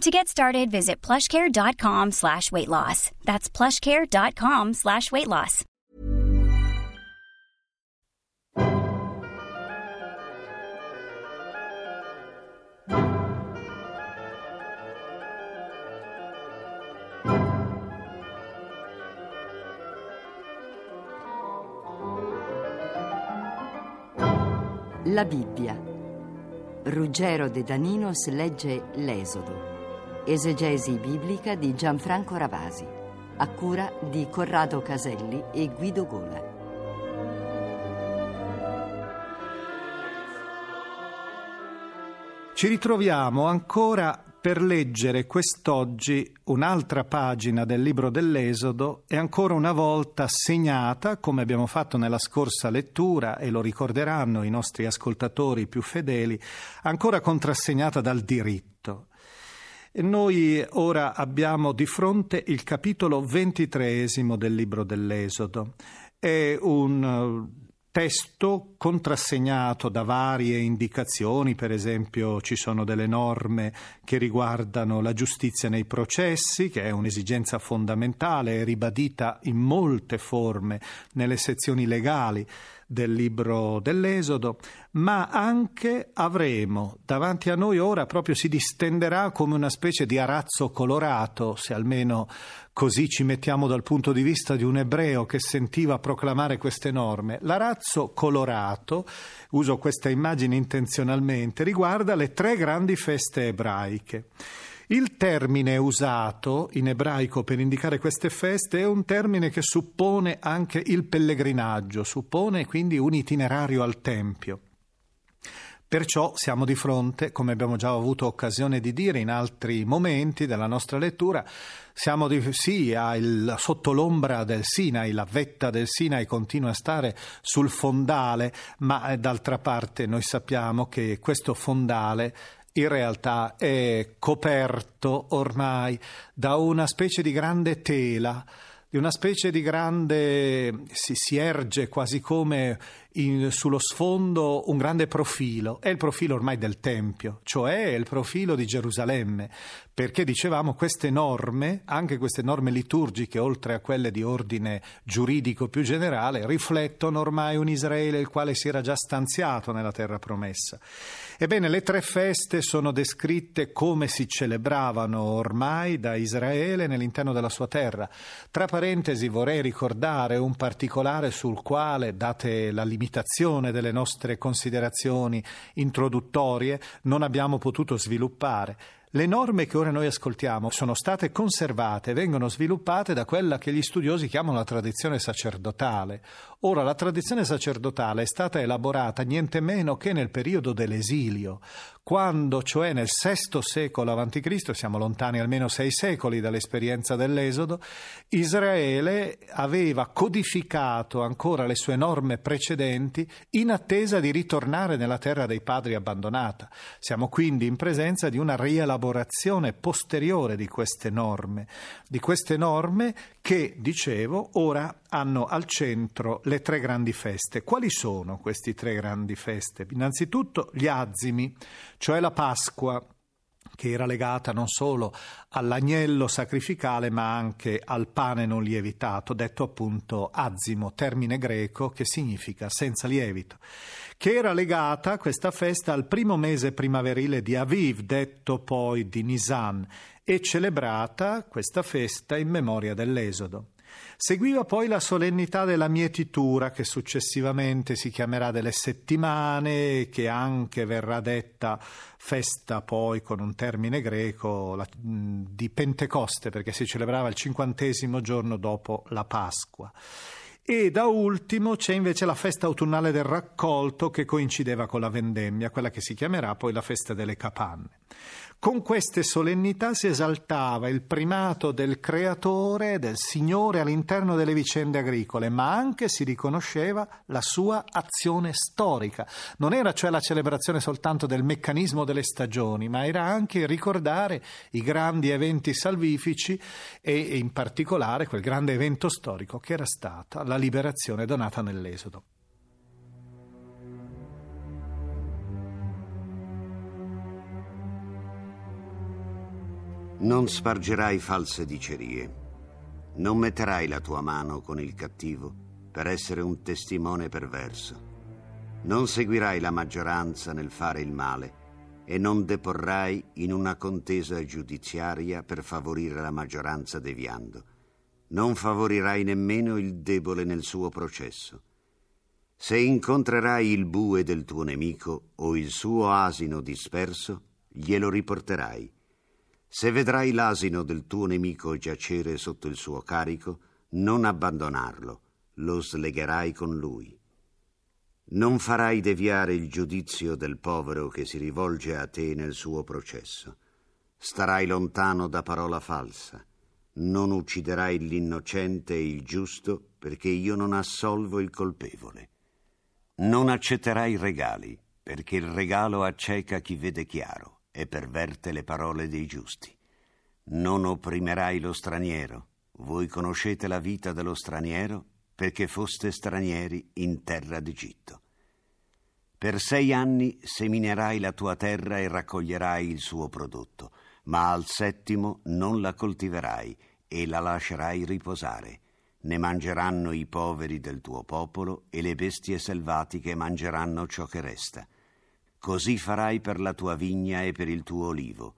To get started, visit plushcare.com slash weight loss. That's plushcare.com slash weight loss. La Bibbia. Ruggero De Daninos legge L'Esodo. Esegesi biblica di Gianfranco Ravasi. A cura di Corrado Caselli e Guido Gola. Ci ritroviamo ancora per leggere quest'oggi un'altra pagina del libro dell'Esodo e ancora una volta segnata, come abbiamo fatto nella scorsa lettura, e lo ricorderanno i nostri ascoltatori più fedeli, ancora contrassegnata dal diritto. E noi ora abbiamo di fronte il capitolo ventitreesimo del libro dell'Esodo. È un testo contrassegnato da varie indicazioni, per esempio ci sono delle norme che riguardano la giustizia nei processi, che è un'esigenza fondamentale, è ribadita in molte forme nelle sezioni legali del libro dell'Esodo, ma anche avremo davanti a noi ora proprio si distenderà come una specie di arazzo colorato, se almeno così ci mettiamo dal punto di vista di un ebreo che sentiva proclamare queste norme. L'arazzo colorato, uso questa immagine intenzionalmente, riguarda le tre grandi feste ebraiche. Il termine usato in ebraico per indicare queste feste è un termine che suppone anche il pellegrinaggio, suppone quindi un itinerario al Tempio. Perciò siamo di fronte, come abbiamo già avuto occasione di dire in altri momenti della nostra lettura, siamo di, sì, il, sotto l'ombra del Sinai, la vetta del Sinai continua a stare sul fondale, ma eh, d'altra parte noi sappiamo che questo fondale in realtà è coperto ormai da una specie di grande tela, di una specie di grande, si, si erge quasi come in, sullo sfondo un grande profilo, è il profilo ormai del Tempio, cioè il profilo di Gerusalemme, perché dicevamo queste norme, anche queste norme liturgiche, oltre a quelle di ordine giuridico più generale, riflettono ormai un Israele il quale si era già stanziato nella terra promessa. Ebbene, le tre feste sono descritte come si celebravano ormai da Israele nell'interno della sua terra. Tra parentesi vorrei ricordare un particolare sul quale, date la limitazione delle nostre considerazioni introduttorie, non abbiamo potuto sviluppare. Le norme che ora noi ascoltiamo sono state conservate, vengono sviluppate da quella che gli studiosi chiamano la tradizione sacerdotale. Ora, la tradizione sacerdotale è stata elaborata niente meno che nel periodo dell'esilio, quando, cioè nel VI secolo a.C., siamo lontani almeno sei secoli dall'esperienza dell'Esodo, Israele aveva codificato ancora le sue norme precedenti in attesa di ritornare nella terra dei padri abbandonata. Siamo quindi in presenza di una rielaborazione elaborazione posteriore di queste norme, di queste norme che, dicevo, ora hanno al centro le tre grandi feste. Quali sono queste tre grandi feste? Innanzitutto gli azimi, cioè la Pasqua che era legata non solo all'agnello sacrificale ma anche al pane non lievitato, detto appunto azimo, termine greco che significa senza lievito, che era legata questa festa al primo mese primaverile di Aviv, detto poi di Nisan, e celebrata questa festa in memoria dell'Esodo. Seguiva poi la solennità della mietitura, che successivamente si chiamerà delle settimane, che anche verrà detta festa poi con un termine greco la, di Pentecoste, perché si celebrava il cinquantesimo giorno dopo la Pasqua. E da ultimo c'è invece la festa autunnale del raccolto che coincideva con la vendemmia, quella che si chiamerà poi la festa delle capanne. Con queste solennità si esaltava il primato del creatore, del Signore all'interno delle vicende agricole, ma anche si riconosceva la sua azione storica. Non era cioè la celebrazione soltanto del meccanismo delle stagioni, ma era anche ricordare i grandi eventi salvifici e in particolare quel grande evento storico che era stata la liberazione donata nell'Esodo. Non spargerai false dicerie. Non metterai la tua mano con il cattivo per essere un testimone perverso. Non seguirai la maggioranza nel fare il male e non deporrai in una contesa giudiziaria per favorire la maggioranza deviando. Non favorirai nemmeno il debole nel suo processo. Se incontrerai il bue del tuo nemico o il suo asino disperso, glielo riporterai se vedrai l'asino del tuo nemico giacere sotto il suo carico, non abbandonarlo, lo slegherai con lui. Non farai deviare il giudizio del povero che si rivolge a te nel suo processo. Starai lontano da parola falsa. Non ucciderai l'innocente e il giusto perché io non assolvo il colpevole. Non accetterai regali perché il regalo acceca chi vede chiaro e perverte le parole dei giusti. Non opprimerai lo straniero. Voi conoscete la vita dello straniero perché foste stranieri in terra d'Egitto. Per sei anni seminerai la tua terra e raccoglierai il suo prodotto, ma al settimo non la coltiverai e la lascerai riposare. Ne mangeranno i poveri del tuo popolo e le bestie selvatiche mangeranno ciò che resta. Così farai per la tua vigna e per il tuo olivo.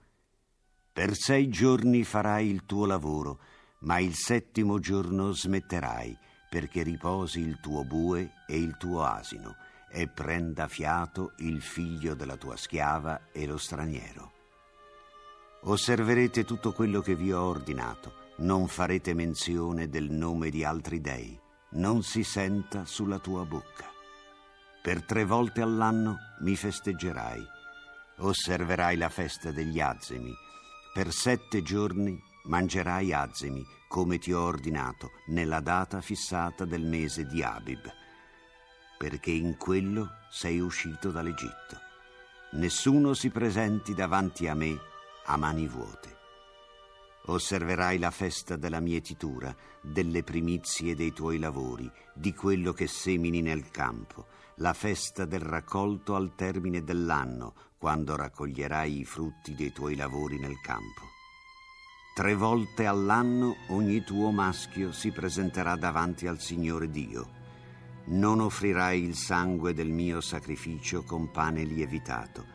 Per sei giorni farai il tuo lavoro, ma il settimo giorno smetterai, perché riposi il tuo bue e il tuo asino, e prenda fiato il figlio della tua schiava e lo straniero. Osserverete tutto quello che vi ho ordinato, non farete menzione del nome di altri dei, non si senta sulla tua bocca. Per tre volte all'anno mi festeggerai. Osserverai la festa degli azemi. Per sette giorni mangerai azemi, come ti ho ordinato, nella data fissata del mese di Abib, perché in quello sei uscito dall'Egitto. Nessuno si presenti davanti a me a mani vuote. Osserverai la festa della mietitura, delle primizie dei tuoi lavori, di quello che semini nel campo, la festa del raccolto al termine dell'anno, quando raccoglierai i frutti dei tuoi lavori nel campo. Tre volte all'anno ogni tuo maschio si presenterà davanti al Signore Dio. Non offrirai il sangue del mio sacrificio con pane lievitato,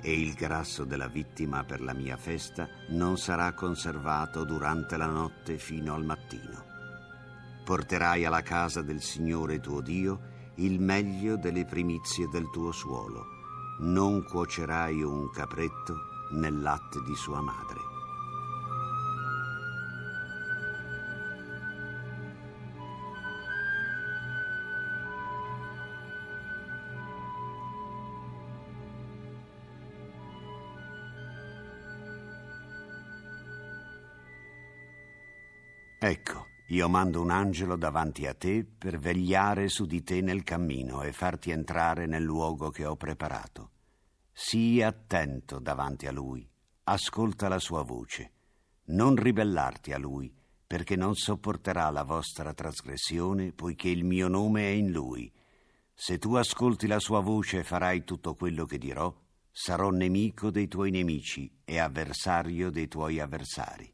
e il grasso della vittima per la mia festa non sarà conservato durante la notte fino al mattino. Porterai alla casa del Signore tuo Dio il meglio delle primizie del tuo suolo. Non cuocerai un capretto nel latte di sua madre. Ecco, io mando un angelo davanti a te per vegliare su di te nel cammino e farti entrare nel luogo che ho preparato. Sii attento davanti a lui, ascolta la sua voce. Non ribellarti a lui, perché non sopporterà la vostra trasgressione, poiché il mio nome è in lui. Se tu ascolti la sua voce e farai tutto quello che dirò, sarò nemico dei tuoi nemici e avversario dei tuoi avversari.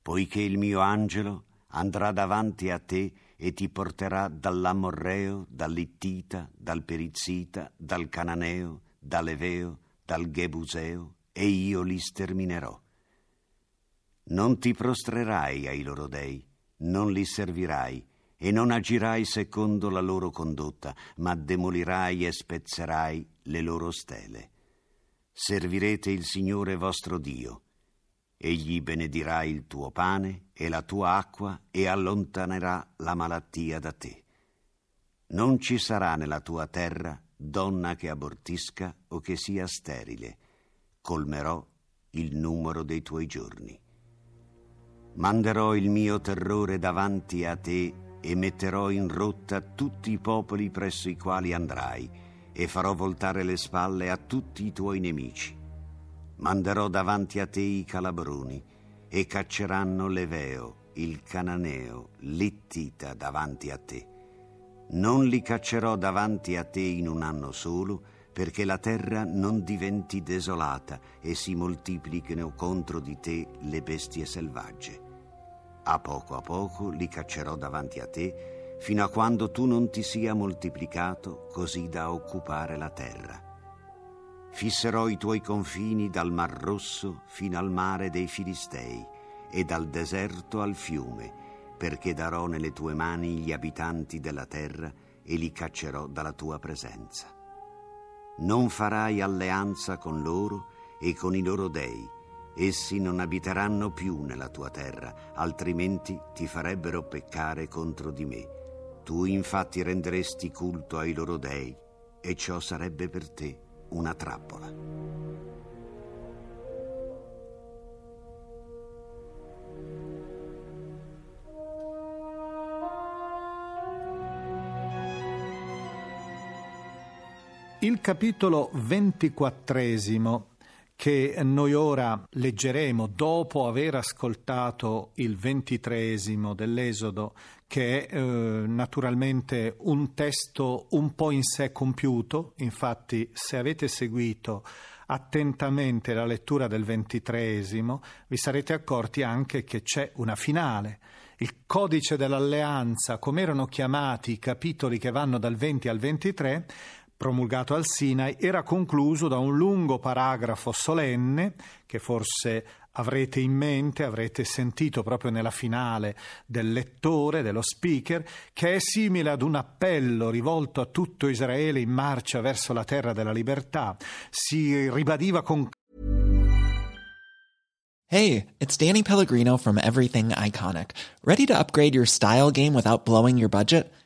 Poiché il mio angelo andrà davanti a te e ti porterà dall'Amorreo, dall'Ittita, dal Perizzita, dal Cananeo, dall'Eveo, dal Gebuseo, e io li sterminerò. Non ti prostrerai ai loro dei, non li servirai, e non agirai secondo la loro condotta, ma demolirai e spezzerai le loro stele. Servirete il Signore vostro Dio. Egli benedirà il tuo pane e la tua acqua e allontanerà la malattia da te. Non ci sarà nella tua terra donna che abortisca o che sia sterile. Colmerò il numero dei tuoi giorni. Manderò il mio terrore davanti a te e metterò in rotta tutti i popoli presso i quali andrai e farò voltare le spalle a tutti i tuoi nemici. Manderò davanti a te i calabroni e cacceranno l'Eveo, il Cananeo, l'Ittita davanti a te. Non li caccerò davanti a te in un anno solo, perché la terra non diventi desolata e si moltiplichino contro di te le bestie selvagge. A poco a poco li caccerò davanti a te, fino a quando tu non ti sia moltiplicato così da occupare la terra. Fisserò i tuoi confini dal Mar Rosso fino al mare dei Filistei e dal deserto al fiume, perché darò nelle tue mani gli abitanti della terra e li caccerò dalla tua presenza. Non farai alleanza con loro e con i loro dei, Essi non abiteranno più nella tua terra, altrimenti ti farebbero peccare contro di me. Tu infatti renderesti culto ai loro dei, e ciò sarebbe per te una trappola. Il capitolo ventiquattresimo che noi ora leggeremo dopo aver ascoltato il ventitreesimo dell'Esodo, che è eh, naturalmente un testo un po' in sé compiuto, infatti se avete seguito attentamente la lettura del ventitreesimo vi sarete accorti anche che c'è una finale. Il codice dell'alleanza, come erano chiamati i capitoli che vanno dal 20 al 23, promulgato al Sinai, era concluso da un lungo paragrafo solenne che forse avrete in mente, avrete sentito proprio nella finale del lettore, dello speaker, che è simile ad un appello rivolto a tutto Israele in marcia verso la terra della libertà. Si ribadiva con Hey, it's Danny Pellegrino from Everything Iconic. Ready to upgrade your style game without blowing your budget?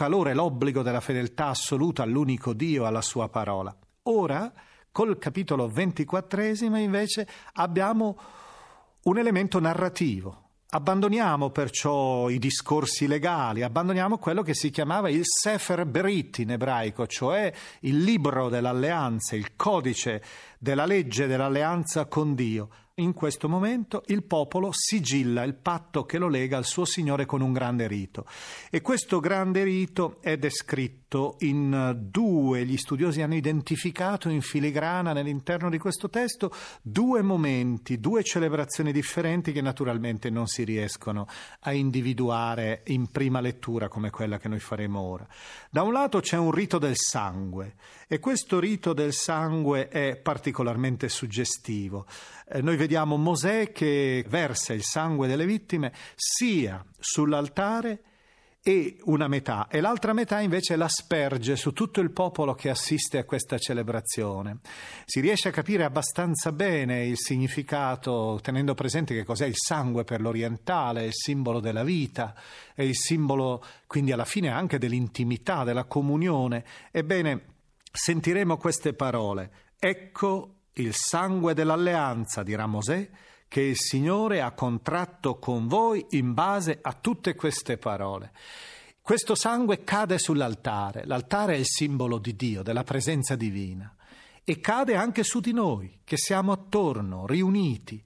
calore l'obbligo della fedeltà assoluta all'unico Dio, alla sua parola. Ora, col capitolo ventiquattresimo, invece, abbiamo un elemento narrativo. Abbandoniamo perciò i discorsi legali, abbandoniamo quello che si chiamava il Sefer Berit in ebraico, cioè il libro dell'alleanza, il codice della legge dell'alleanza con Dio. In questo momento il popolo sigilla il patto che lo lega al suo Signore con un grande rito. E questo grande rito è descritto in due, gli studiosi hanno identificato in filigrana all'interno di questo testo due momenti, due celebrazioni differenti che naturalmente non si riescono a individuare in prima lettura come quella che noi faremo ora. Da un lato c'è un rito del sangue e questo rito del sangue è particolarmente suggestivo. Eh, noi vediamo Mosè che versa il sangue delle vittime sia sull'altare e una metà e l'altra metà invece l'asperge su tutto il popolo che assiste a questa celebrazione. Si riesce a capire abbastanza bene il significato tenendo presente che cos'è il sangue per l'orientale, il simbolo della vita, è il simbolo quindi alla fine anche dell'intimità, della comunione. Ebbene, sentiremo queste parole. Ecco il sangue dell'alleanza, dirà Mosè, che il Signore ha contratto con voi in base a tutte queste parole. Questo sangue cade sull'altare, l'altare è il simbolo di Dio, della presenza divina, e cade anche su di noi, che siamo attorno, riuniti.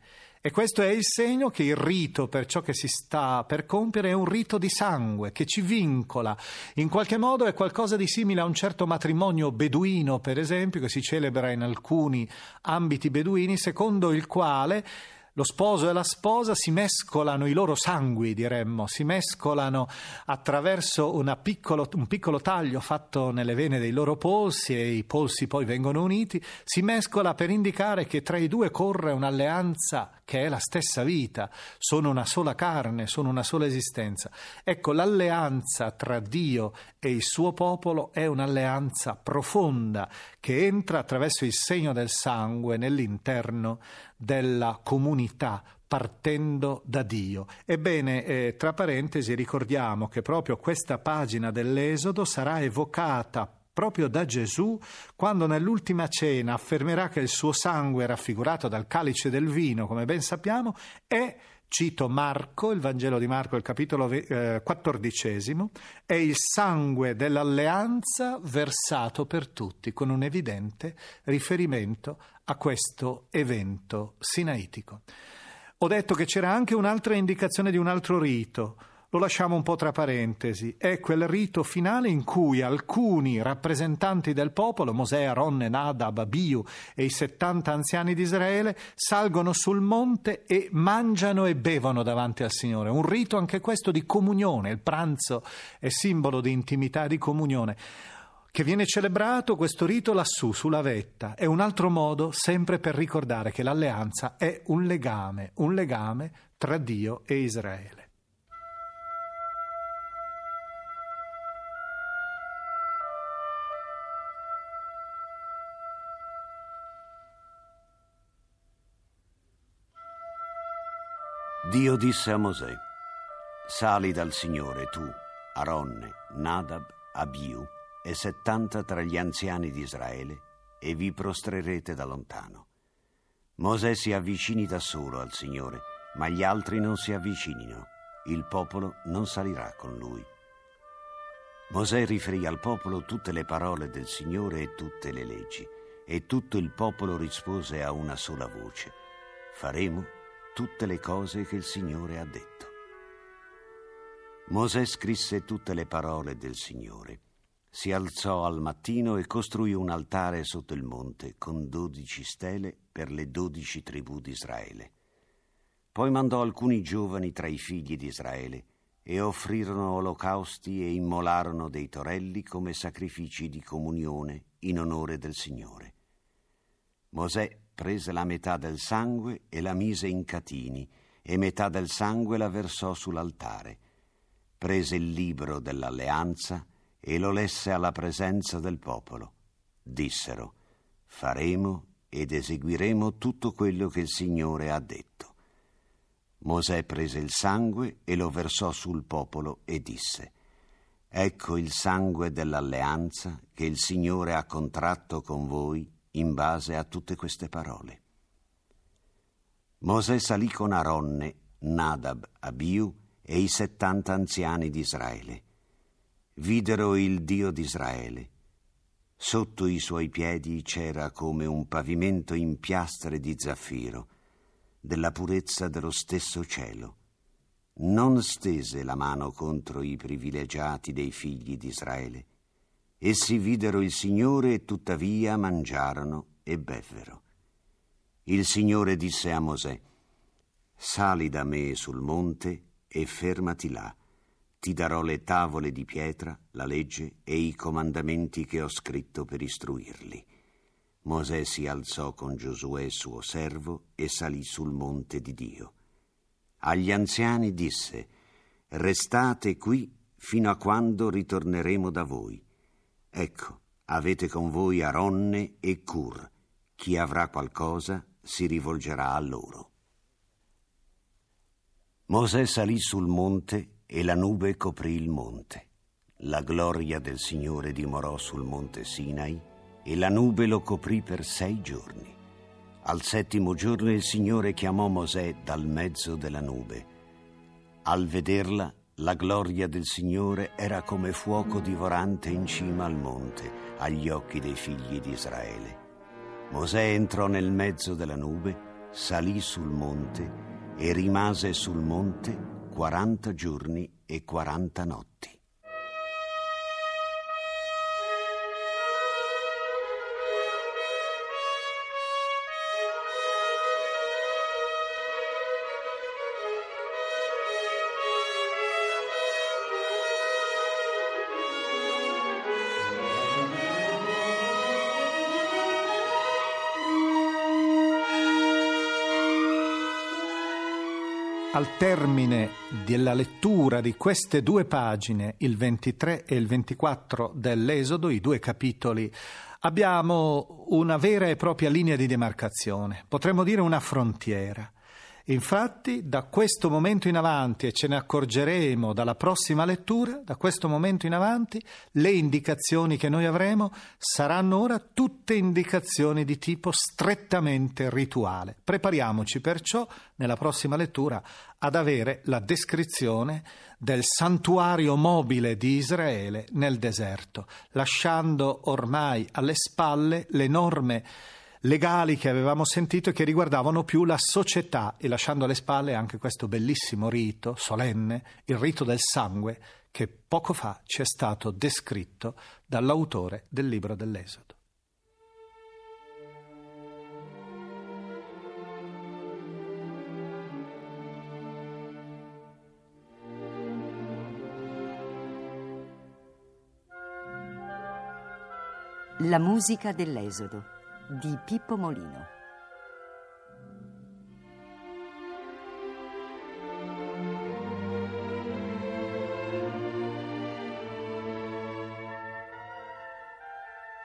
E questo è il segno che il rito per ciò che si sta per compiere è un rito di sangue che ci vincola. In qualche modo è qualcosa di simile a un certo matrimonio beduino, per esempio, che si celebra in alcuni ambiti beduini, secondo il quale lo sposo e la sposa si mescolano i loro sangui, diremmo, si mescolano attraverso piccolo, un piccolo taglio fatto nelle vene dei loro polsi e i polsi poi vengono uniti, si mescola per indicare che tra i due corre un'alleanza che è la stessa vita, sono una sola carne, sono una sola esistenza. Ecco, l'alleanza tra Dio e il suo popolo è un'alleanza profonda che entra attraverso il segno del sangue nell'interno della comunità partendo da Dio. Ebbene, eh, tra parentesi, ricordiamo che proprio questa pagina dell'Esodo sarà evocata proprio da Gesù quando nell'ultima cena affermerà che il suo sangue raffigurato dal calice del vino, come ben sappiamo, è cito Marco, il Vangelo di Marco, il capitolo eh, quattordicesimo, è il sangue dell'alleanza versato per tutti, con un evidente riferimento a questo evento sinaitico. Ho detto che c'era anche un'altra indicazione di un altro rito, lo lasciamo un po' tra parentesi, è quel rito finale in cui alcuni rappresentanti del popolo, Mosè, Aronne, Nadab, Abiu e i 70 anziani di Israele, salgono sul monte e mangiano e bevono davanti al Signore. Un rito anche questo di comunione, il pranzo è simbolo di intimità e di comunione che viene celebrato questo rito lassù, sulla vetta. È un altro modo sempre per ricordare che l'alleanza è un legame, un legame tra Dio e Israele. Dio disse a Mosè, sali dal Signore tu, Aronne, Nadab, Abiu e settanta tra gli anziani di Israele e vi prostrerete da lontano. Mosè si avvicini da solo al Signore, ma gli altri non si avvicinino. Il popolo non salirà con lui. Mosè riferì al popolo tutte le parole del Signore e tutte le leggi, e tutto il popolo rispose a una sola voce, faremo tutte le cose che il Signore ha detto. Mosè scrisse tutte le parole del Signore. Si alzò al mattino e costruì un altare sotto il monte con dodici stele per le dodici tribù di Israele. Poi mandò alcuni giovani tra i figli di Israele e offrirono olocausti e immolarono dei torelli come sacrifici di comunione in onore del Signore. Mosè prese la metà del sangue e la mise in catini, e metà del sangue la versò sull'altare. Prese il libro dell'alleanza e lo lesse alla presenza del popolo. Dissero, faremo ed eseguiremo tutto quello che il Signore ha detto. Mosè prese il sangue e lo versò sul popolo e disse, Ecco il sangue dell'alleanza che il Signore ha contratto con voi in base a tutte queste parole. Mosè salì con Aronne, Nadab, Abiu e i settanta anziani di Israele. Videro il Dio di Israele. Sotto i suoi piedi c'era come un pavimento in piastre di zaffiro. della purezza dello stesso cielo. Non stese la mano contro i privilegiati dei figli di Israele. Essi videro il Signore e tuttavia mangiarono e bevvero. Il Signore disse a Mosè, Sali da me sul monte e fermati là. Ti darò le tavole di pietra, la legge e i comandamenti che ho scritto per istruirli. Mosè si alzò con Giosuè suo servo e salì sul monte di Dio. Agli anziani disse, Restate qui fino a quando ritorneremo da voi. Ecco, avete con voi Aronne e Cur. Chi avrà qualcosa si rivolgerà a loro. Mosè salì sul monte e la nube coprì il monte. La gloria del Signore dimorò sul monte Sinai e la nube lo coprì per sei giorni. Al settimo giorno il Signore chiamò Mosè dal mezzo della nube. Al vederla, la gloria del Signore era come fuoco divorante in cima al monte, agli occhi dei figli di Israele. Mosè entrò nel mezzo della nube, salì sul monte e rimase sul monte quaranta giorni e quaranta notti. Al termine della lettura di queste due pagine, il 23 e il 24 dell'Esodo, i due capitoli, abbiamo una vera e propria linea di demarcazione, potremmo dire una frontiera. Infatti, da questo momento in avanti, e ce ne accorgeremo dalla prossima lettura, da questo momento in avanti, le indicazioni che noi avremo saranno ora tutte indicazioni di tipo strettamente rituale. Prepariamoci perciò, nella prossima lettura, ad avere la descrizione del santuario mobile di Israele nel deserto, lasciando ormai alle spalle l'enorme legali che avevamo sentito e che riguardavano più la società e lasciando alle spalle anche questo bellissimo rito solenne, il rito del sangue, che poco fa ci è stato descritto dall'autore del libro dell'Esodo. La musica dell'Esodo di Pippo Molino.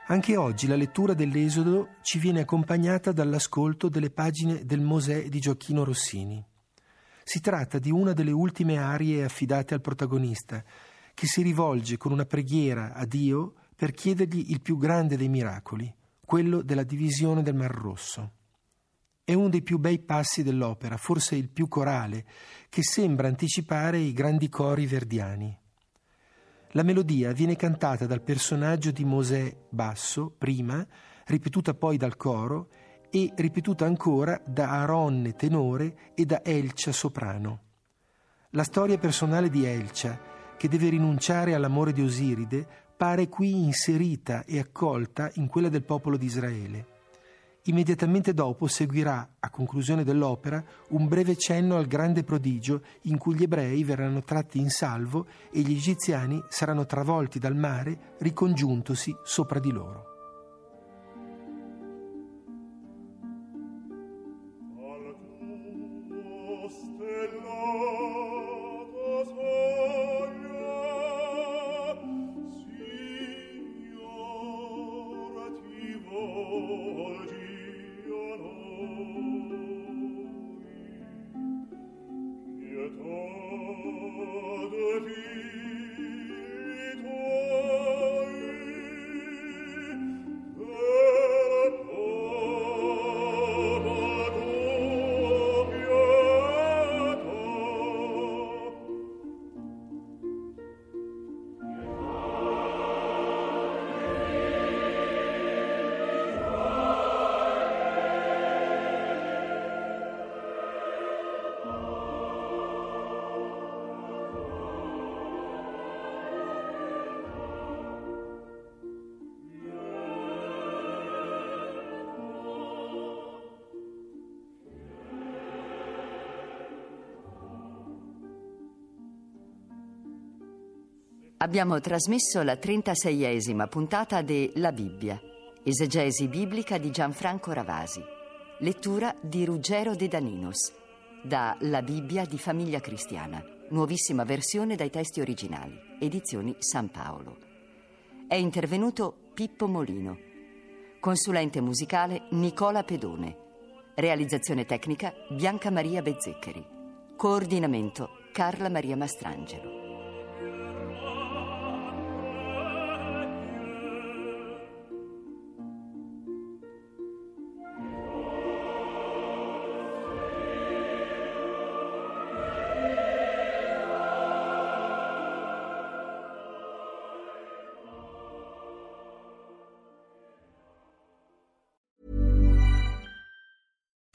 Anche oggi la lettura dell'Esodo ci viene accompagnata dall'ascolto delle pagine del Mosè di Gioacchino Rossini. Si tratta di una delle ultime arie affidate al protagonista, che si rivolge con una preghiera a Dio per chiedergli il più grande dei miracoli, quello della divisione del Mar Rosso. È uno dei più bei passi dell'opera, forse il più corale, che sembra anticipare i grandi cori verdiani. La melodia viene cantata dal personaggio di Mosè basso, prima, ripetuta poi dal coro e ripetuta ancora da Aronne tenore e da Elcia soprano. La storia personale di Elcia, che deve rinunciare all'amore di Osiride, pare qui inserita e accolta in quella del popolo di Israele. Immediatamente dopo seguirà, a conclusione dell'opera, un breve cenno al grande prodigio in cui gli ebrei verranno tratti in salvo e gli egiziani saranno travolti dal mare ricongiuntosi sopra di loro. Abbiamo trasmesso la 36esima puntata de La Bibbia, esegesi biblica di Gianfranco Ravasi, lettura di Ruggero De Daninos, da La Bibbia di Famiglia Cristiana, nuovissima versione dai testi originali, edizioni San Paolo. È intervenuto Pippo Molino, consulente musicale Nicola Pedone, realizzazione tecnica Bianca Maria Bezzeccheri, coordinamento Carla Maria Mastrangelo.